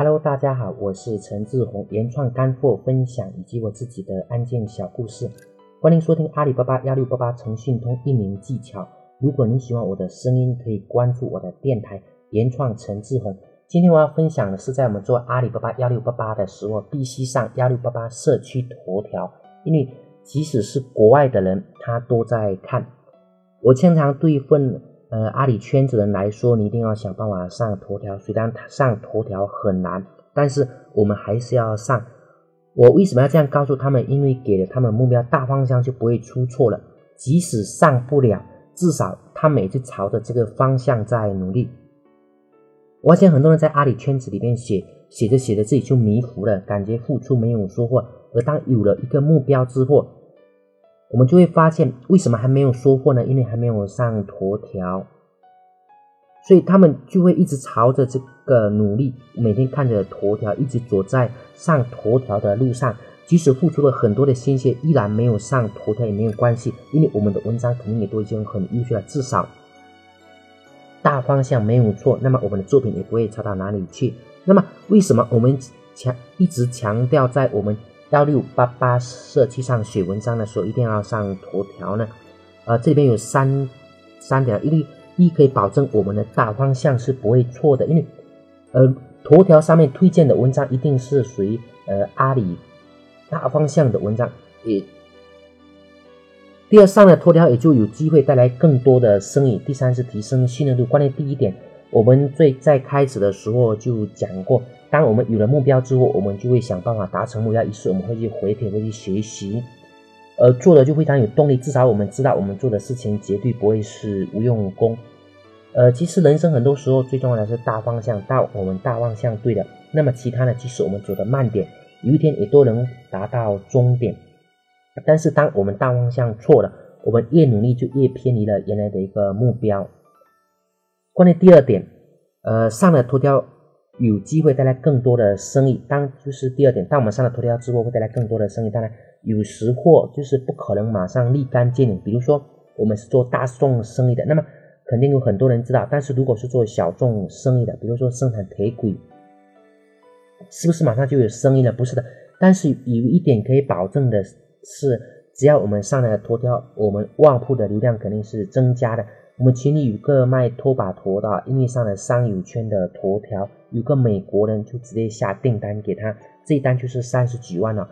Hello，大家好，我是陈志宏，原创干货分享以及我自己的案件小故事，欢迎收听阿里巴巴幺六八八诚信通运营技巧。如果你喜欢我的声音，可以关注我的电台原创陈志宏。今天我要分享的是，在我们做阿里巴巴幺六八八的时候，必须上幺六八八社区头条，因为即使是国外的人，他都在看。我经常对一份呃阿里圈子人来说，你一定要想办法上头条。虽然上头条很难，但是我们还是要上。我为什么要这样告诉他们？因为给了他们目标大方向，就不会出错了。即使上不了，至少他每次朝着这个方向在努力。我发现很多人在阿里圈子里面写写着写着自己就迷糊了，感觉付出没有收获。而当有了一个目标之后，我们就会发现，为什么还没有收获呢？因为还没有上头条，所以他们就会一直朝着这个努力，每天看着头条，一直走在上头条的路上。即使付出了很多的心血，依然没有上头条也没有关系，因为我们的文章肯定也都已经很优秀了，至少大方向没有错。那么我们的作品也不会差到哪里去。那么为什么我们强一直强调在我们？幺六八八社区上写文章的时候，一定要上头条呢。呃，这边有三三点，因为一可以保证我们的大方向是不会错的，因为呃，头条上面推荐的文章一定是属于呃阿里大方向的文章。也第二上了头条，也就有机会带来更多的生意。第三是提升信任度。关键第一点，我们最在开始的时候就讲过。当我们有了目标之后，我们就会想办法达成目标。于是我们会去回帖，会去学习，而做的就非常有动力。至少我们知道，我们做的事情绝对不会是无用功。呃，其实人生很多时候最重要的是大方向。到我们大方向对了，那么其他的即使我们走的慢点，有一天也都能达到终点。但是当我们大方向错了，我们越努力就越偏离了原来的一个目标。关键第二点，呃，上了头条。有机会带来更多的生意，当就是第二点，当我们上了头条之后，会带来更多的生意。当然，有时货就是不可能马上立竿见影。比如说，我们是做大众生意的，那么肯定有很多人知道。但是如果是做小众生意的，比如说生产铁轨，是不是马上就有生意了？不是的。但是有一点可以保证的是，只要我们上了头条，我们旺铺的流量肯定是增加的。我们群里有个卖拖把头的，因为上了商友圈的头条，有个美国人就直接下订单给他，这一单就是三十几万了。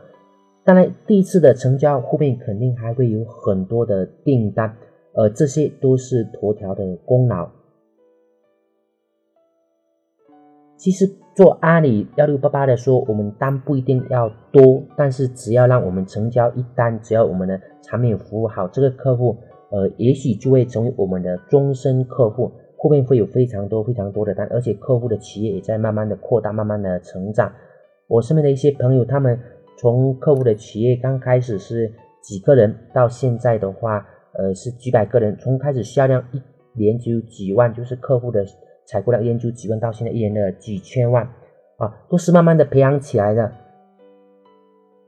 当然，第一次的成交后面肯定还会有很多的订单，呃，这些都是头条的功劳。其实做阿里幺六八八的说，我们单不一定要多，但是只要让我们成交一单，只要我们的产品服务好，这个客户。呃，也许就会成为我们的终身客户，后面会有非常多非常多的单，而且客户的企业也在慢慢的扩大，慢慢的成长。我身边的一些朋友，他们从客户的企业刚开始是几个人，到现在的话，呃，是几百个人。从开始销量一年只有几万，就是客户的采购量一年就几万，到现在一年的几千万，啊，都是慢慢的培养起来的。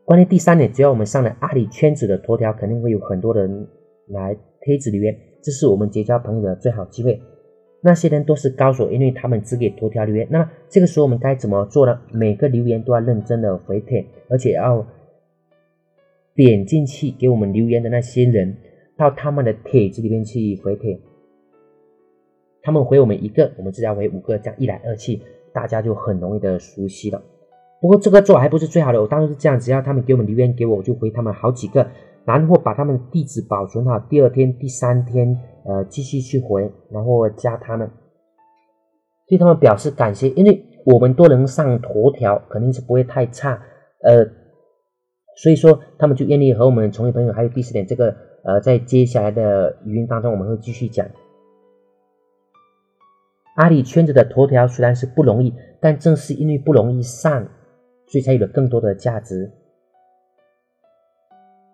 关键第三点，只要我们上了阿里圈子的头条，肯定会有很多人来。贴子留言，这是我们结交朋友的最好机会。那些人都是高手，因为他们只给头条留言。那么这个时候我们该怎么做呢？每个留言都要认真的回帖，而且要点进去给我们留言的那些人，到他们的帖子里面去回帖。他们回我们一个，我们自然回五个，这样一来二去，大家就很容易的熟悉了。不过这个做还不是最好的，我当时是这样，只要他们给我们留言给我，我就回他们好几个。然后把他们的地址保存好，第二天、第三天，呃，继续去回，然后加他们，对他们表示感谢，因为我们都能上头条，肯定是不会太差，呃，所以说他们就愿意和我们成为朋友。还有第四点，这个呃，在接下来的语音当中我们会继续讲。阿里圈子的头条虽然是不容易，但正是因为不容易上，所以才有了更多的价值。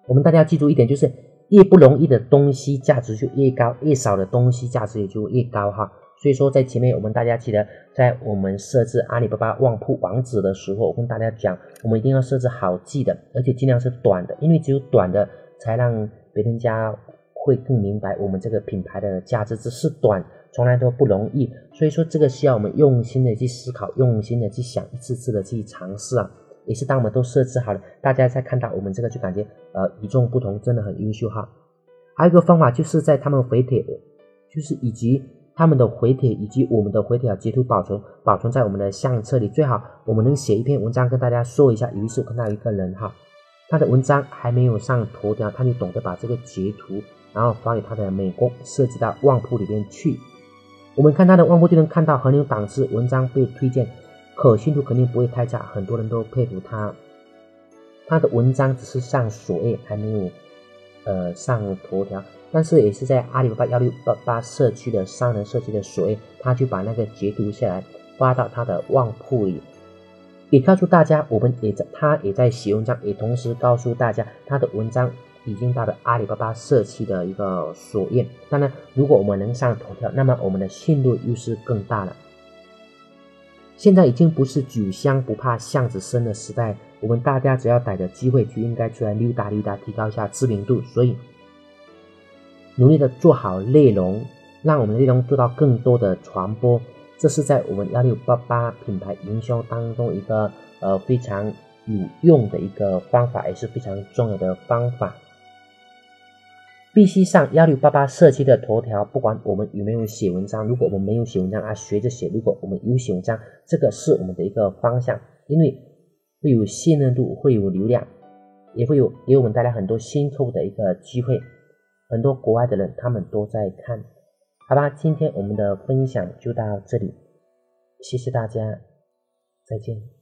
我们大家要记住一点，就是越不容易的东西价值就越高，越少的东西价值也就越高哈。所以说，在前面我们大家记得，在我们设置阿里巴巴旺铺网址的时候，我跟大家讲，我们一定要设置好记的，而且尽量是短的，因为只有短的才让别人家会更明白我们这个品牌的价值。只是短从来都不容易。所以说，这个需要我们用心的去思考，用心的去想，一次次的去尝试啊。也是当我们都设置好了，大家再看到我们这个就感觉呃与众不同，真的很优秀哈。还有一个方法就是在他们回帖，就是以及他们的回帖以及我们的回帖截图保存保存在我们的相册里，最好我们能写一篇文章跟大家说一下。于是我看到一个人哈，他的文章还没有上头条，他就懂得把这个截图然后发给他的美工设置到旺铺里面去。我们看他的旺铺就能看到很有档次，文章被推荐。可信度肯定不会太差，很多人都佩服他。他的文章只是上首页，还没有呃上头条，但是也是在阿里巴巴幺六八八社区的商人社区的首页，他就把那个截图下来发到他的旺铺里，也告诉大家，我们也在他也在写文章，也同时告诉大家他的文章已经到了阿里巴巴社区的一个首页。当然，如果我们能上头条，那么我们的信度又是更大了。现在已经不是酒香不怕巷子深的时代，我们大家只要逮着机会就应该出来溜达溜达，提高一下知名度。所以，努力的做好内容，让我们的内容做到更多的传播，这是在我们幺六八八品牌营销当中一个呃非常有用的一个方法，也是非常重要的方法。必须上幺六八八社区的头条，不管我们有没有写文章。如果我们没有写文章啊，学着写；如果我们有写文章，这个是我们的一个方向，因为会有信任度，会有流量，也会有给我们带来很多新客户的一个机会。很多国外的人他们都在看，好吧？今天我们的分享就到这里，谢谢大家，再见。